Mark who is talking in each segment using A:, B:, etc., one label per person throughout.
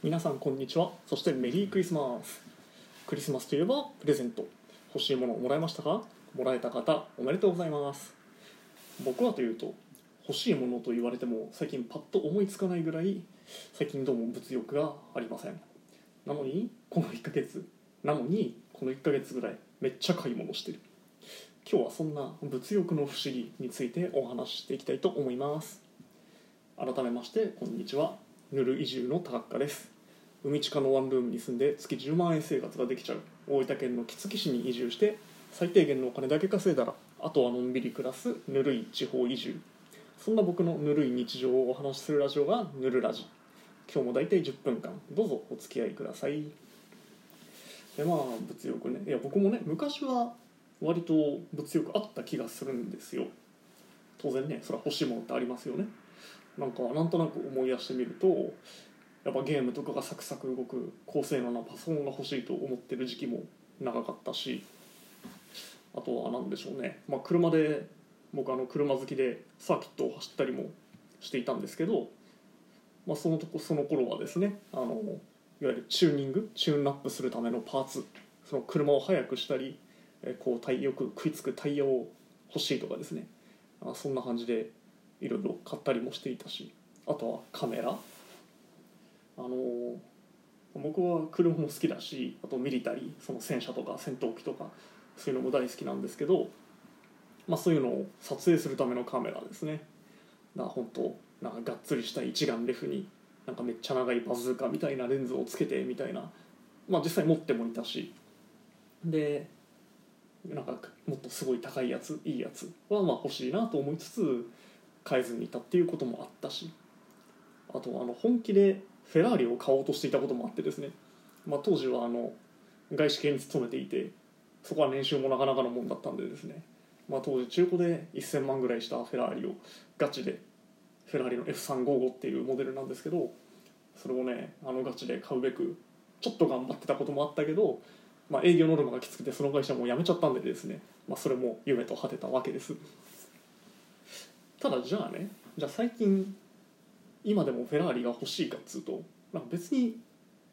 A: 皆さんこんにちは。そしてメリークリスマス。クリスマスといえばプレゼント。欲しいものをもらいましたか？もらえた方おめでとうございます。僕はというと欲しいものと言われても最近パッと思いつかないぐらい最近どうも物欲がありません。なのにこの1ヶ月なのにこの1ヶ月ぐらいめっちゃ買い物してる。今日はそんな物欲の不思議についてお話ししていきたいと思います。改めましてこんにちは。ぬる移住の高塚です。海地下のワンルームに住んで月10万円生活ができちゃう。大分県の杵築市に移住して最低限のお金だけ稼いだらあとはのんびり暮らすぬるい地方移住。そんな僕のぬるい日常をお話しするラジオがぬるラジ。今日も大体10分間。どうぞお付き合いください。でまあ物欲ね。いや僕もね昔は割と物欲あった気がするんですよ。当然ねそれは欲しいものってありますよね。なんかなんとなく思い出してみるとやっぱゲームとかがサクサク動く高性能なパソコンが欲しいと思ってる時期も長かったしあとは何でしょうね、まあ、車で僕あの車好きでサーキットを走ったりもしていたんですけど、まあ、そのとこその頃はですねあのいわゆるチューニングチューンアップするためのパーツその車を速くしたりこうタイよく食いつくタイヤを欲しいとかですね。そんな感じでいろいろ買ったりもしていたしあとはカメラ。あの僕は車も好きだしあとミリタリーその戦車とか戦闘機とかそういうのも大好きなんですけど、まあ、そういうのを撮影するためのカメラですね。だから本当なんかがっつりした一眼レフになんかめっちゃ長いバズーカみたいなレンズをつけてみたいな、まあ、実際持ってもいたし。でなんかもっとすごい高いやついいやつはまあ欲しいなと思いつつ買えずにいたっていうこともあったしあとあの本気でフェラーリを買おうとしていたこともあってですね、まあ、当時はあの外資系に勤めていてそこは年収もなかなかのもんだったんでですね、まあ、当時中古で1000万ぐらいしたフェラーリをガチでフェラーリの F355 っていうモデルなんですけどそれをねあのガチで買うべくちょっと頑張ってたこともあったけど、まあ、営業ノルマがきつくてその会社も辞めちゃったんでですね、まあ、それも夢と果てたわけです。ただじゃあねじゃあ最近今でもフェラーリが欲しいかっつうとなんか別に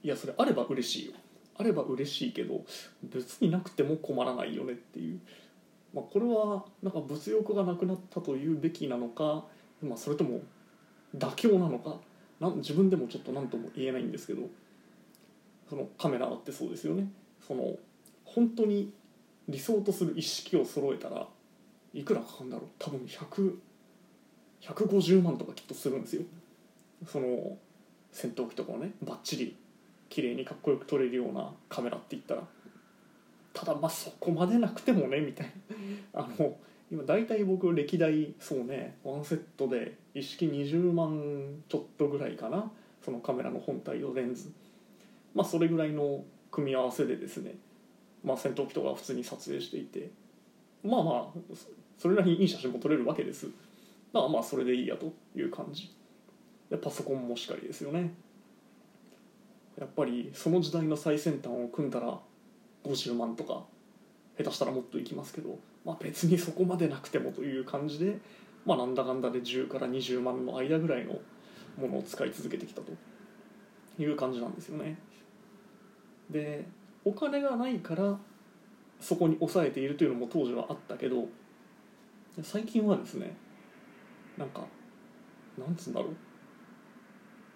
A: いやそれあれば嬉しいよ。あれば嬉しいけど別になくても困らないよねっていう、まあ、これはなんか物欲がなくなったというべきなのか、まあ、それとも妥協なのかなん自分でもちょっと何とも言えないんですけどそのカメラってそうですよね。その本当に理想とする一式を揃えたらいくらかかるんだろう。多分100 150万とかきっとするんですよ。その戦闘機とかをねバッチリ綺麗にかっこよく撮れるようなカメラって言ったら。ただまあそこまでなくてもねみたいな。あの今大体僕歴代そうねワンセットで一式20万ちょっとぐらいかなそのカメラの本体とレンズ。まあそれぐらいの組み合わせでですねまあ戦闘機とか普通に撮影していて。まあまあそれなりにいい写真も撮れるわけですまあまあそれでいいやという感じ。でパソコンもしかりですよね。やっぱりその時代の最先端を組んだら50万とか下手したらもっといきますけど、まあ、別にそこまでなくてもという感じで、まあ、なんだかんだで10から20万の間ぐらいのものを使い続けてきたと。いう感じなんですよね。でお金がないからそこに抑えているというのも当時はあったけど最近はですねなんかなんつうんだろう。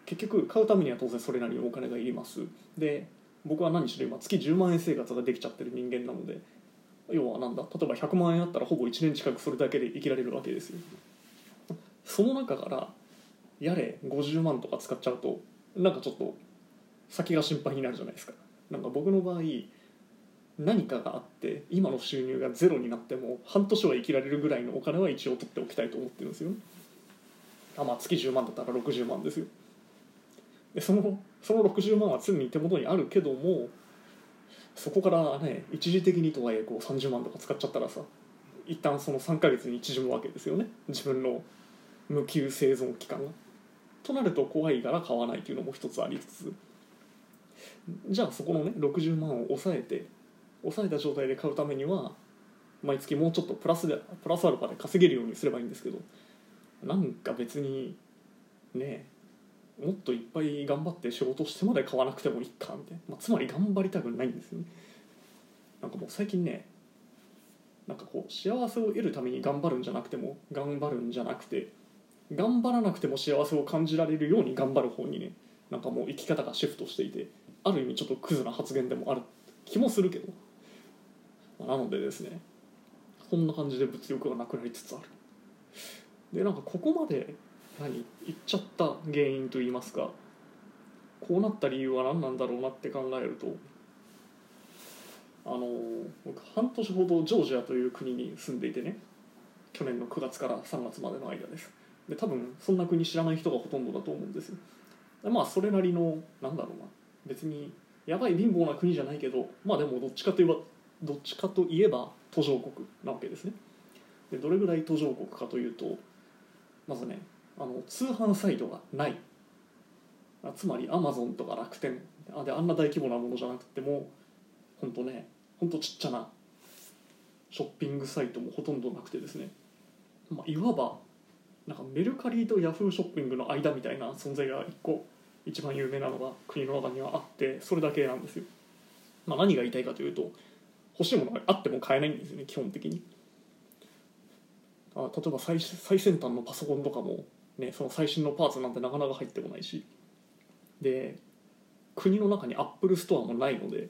A: 結局買うためには当然それなりにお金がいります。で僕は何しろ今月10万円生活ができちゃってる人間なので要はなんだ例えば100万円あったらほぼ1年近くそれだけで生きられるわけですよ。その中からやれ50万とか使っちゃうとなんかちょっと先が心配になるじゃないですか。なんか僕の場合何かがあって今の収入がゼロになっても半年は生きられるぐらいのお金は一応取っておきたいと思ってるんですよあまあ月10万だったら60万ですよ。でそのその60万は常に手元にあるけどもそこからね一時的にとはいえこう30万とか使っちゃったらさ一旦その3ヶ月に縮むわけですよね。自分の無給生存期間が。となると怖いから買わないというのも一つありつつ。じゃあそこのね60万を抑えて抑えた状態で買うためには毎月もうちょっとプラスでプラスアルファで稼げるようにすればいいんですけどなんか別にねもっといっぱい頑張って仕事してまで買わなくてもいいかみたいな、まあ、つまり頑張りたくないんですよね。なんかもう最近ねなんかこう幸せを得るために頑張るんじゃなくても頑張るんじゃなくて頑張らなくても幸せを感じられるように頑張る方にねなんかもう生き方がシフトしていてある意味ちょっとクズな発言でもある気もするけど、なのでですねこんな感じで物欲がなくなりつつある。でなんかここまで何言っちゃった原因といいますかこうなった理由は何なんだろうなって考えるとあの僕半年ほどジョージアという国に住んでいてね去年の9月から3月までの間です。で多分そんな国知らない人がほとんどだと思うんですよ。でまあそれなりのなんだろうな別にやばい貧乏な国じゃないけどまあでもどっちかといえばどっちかといえば途上国なわけですね。でどれぐらい途上国かというとまずねあの通販サイトがない。つまりアマゾンとか楽天。あであんな大規模なものじゃなくても本当ね本当ちっちゃなショッピングサイトもほとんどなくてですね、まあ、いわばなんかメルカリとヤフーショッピングの間みたいな存在が一個一番有名なのが国の中にはあってそれだけなんですよ、まあ、何が言いたいかというと欲しいものがあっても買えないんですよね基本的に。あ例えば最最先端のパソコンとかも、ね、その最新のパーツなんてなかなか入ってこないし。で国の中に Apple Store もないので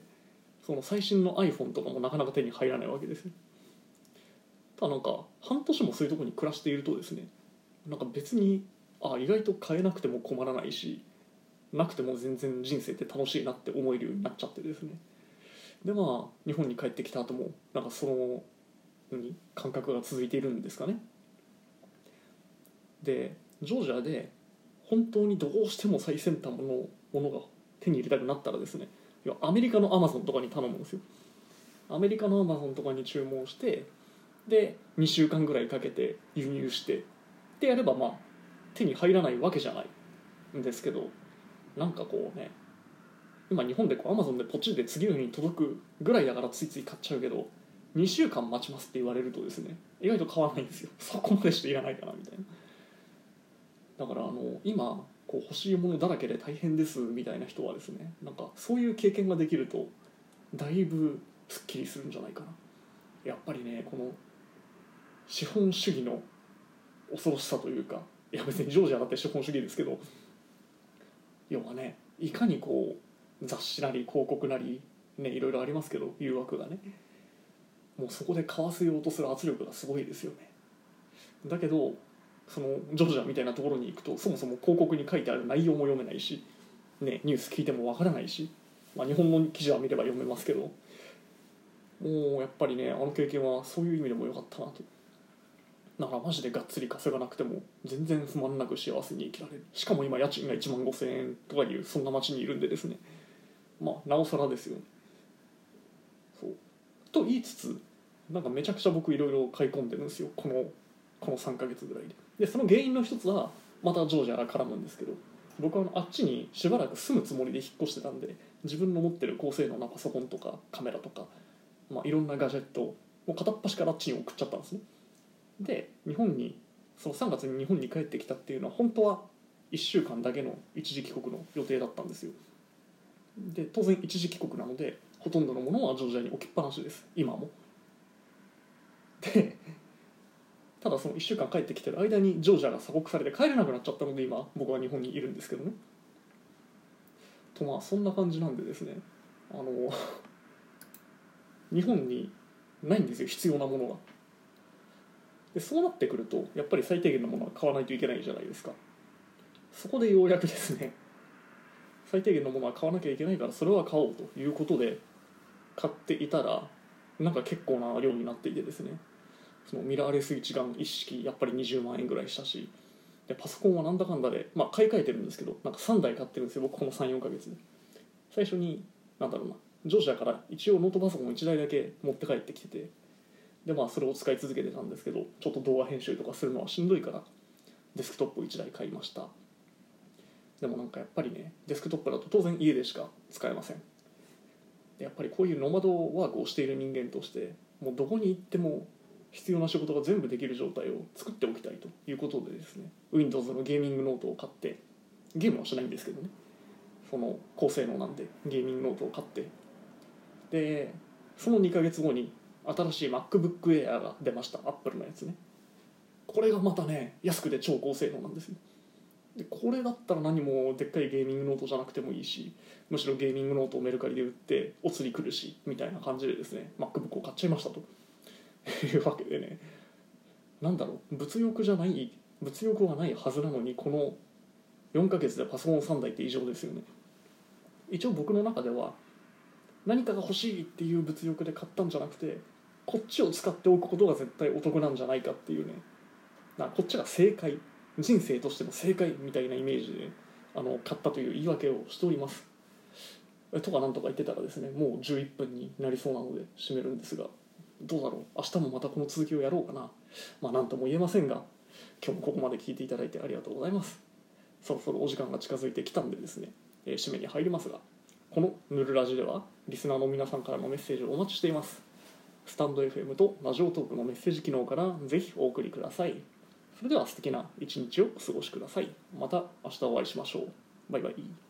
A: その最新の iPhone とかもなかなか手に入らないわけですよ。ただなんか半年もそういうとこに暮らしているとですねなんか別にあ意外と買えなくても困らないしなくても全然人生って楽しいなって思えるようになっちゃってですね。でまあ日本に帰ってきた後もなんかその何感覚が続いているんですかね。でジョージアで本当にどうしても最先端のものが手に入れたくなったらですねアメリカのアマゾンとかに頼むんですよ。アメリカのアマゾンとかに注文してで2週間ぐらいかけて輸入してでやればまあ手に入らないわけじゃないんですけどなんかこうね今日本でこうアマゾンでポチで次の日に届くぐらいだからついつい買っちゃうけど2週間待ちますって言われるとですね意外と買わないんですよ。そこまでしていらないかなみたいな。だからあの今こう欲しいものだらけで大変ですみたいな人はですねなんかそういう経験ができるとだいぶすっきりするんじゃないかな。やっぱりねこの資本主義の恐ろしさというかいや別にジョージアだって資本主義ですけど要はねいかにこう雑誌なり広告なりねいろいろありますけど誘惑がね。もうそこで買わせようとする圧力がすごいですよね。だけどそのジョージアみたいなところに行くとそもそも広告に書いてある内容も読めないし、ね、ニュース聞いてもわからないし、まあ、日本の記事は見れば読めますけどもうやっぱりねあの経験はそういう意味でも良かったなと。だからマジでがっつり稼がなくても全然不満なく幸せに生きられる。しかも今家賃が1万5000円とかいうそんな町にいるんでですね。まあなおさらですよね。そう。と言いつつなんかめちゃくちゃ僕いろいろ買い込んでるんですよ。このこの3ヶ月ぐらいで。でその原因の一つはまたジョージアが絡むんですけど僕はあっちにしばらく住むつもりで引っ越してたんで自分の持ってる高性能なパソコンとかカメラとか、まあ、いろんなガジェットを片っ端からあっちに送っちゃったんですね。で日本にその3月に日本に帰ってきたっていうのは本当は1週間だけの一時帰国の予定だったんですよ。で当然一時帰国なのでほとんどのものはジョージアに置きっぱなしです。今も。でただその1週間帰ってきてる間にジョージアが鎖国されて帰れなくなっちゃったので今僕は日本にいるんですけどね。とまあそんな感じなんでですね。あの日本にないんですよ必要なものが。でそうなってくるとやっぱり最低限のものは買わないといけないじゃないですか。そこでようやくですね最低限のものは買わなきゃいけないからそれは買おうということで買っていたらなんか結構な量になっていてですね。そのミラーレス一眼一式やっぱり20万円ぐらいしたしでパソコンはなんだかんだで、まあ、買い替えてるんですけどなんか3台買ってるんですよ。僕この34ヶ月で。最初になんだろうなジョージアから一応ノートパソコン1台だけ持って帰ってきててでまあそれを使い続けてたんですけどちょっと動画編集とかするのはしんどいからデスクトップ1台買いました。でもなんかやっぱりねデスクトップだと当然家でしか使えません。やっぱりこういうノマドワークをしている人間としてもうどこに行っても必要な仕事が全部できる状態を作っておきたいということでですね Windows のゲーミングノートを買ってゲームはしないんですけどね。その高性能なんでゲーミングノートを買って。でその2ヶ月後に新しい MacBook Air が出ました。Apple のやつね。これがまたね安くて超高性能なんですよ。でこれだったら何もでっかいゲーミングノートじゃなくてもいいしむしろゲーミングノートをメルカリで売ってお釣り来るしみたいな感じでですね MacBook を買っちゃいましたと。いうわけでねなんだろう物欲じゃない物欲はないはずなのにこの4ヶ月でパソコン3台って異常ですよね。一応僕の中では何かが欲しいっていう物欲で買ったんじゃなくてこっちを使っておくことが絶対お得なんじゃないかっていうね。なこっちが正解。人生としての正解みたいなイメージであの買ったという言い訳をしております。とかなんとか言ってたらですねもう11分になりそうなので締めるんですがどうだろう？明日もまたこの続きをやろうかな。まあ何とも言えませんが今日もここまで聞いていただいてありがとうございます。そろそろお時間が近づいてきたんでですね、えー締めに入りますがこの「ぬるラジ」ではリスナーの皆さんからのメッセージをお待ちしています。スタンド FM とラジオトークのメッセージ機能からぜひお送りください。それでは素敵な一日をお過ごしください。また明日お会いしましょう。バイバイ。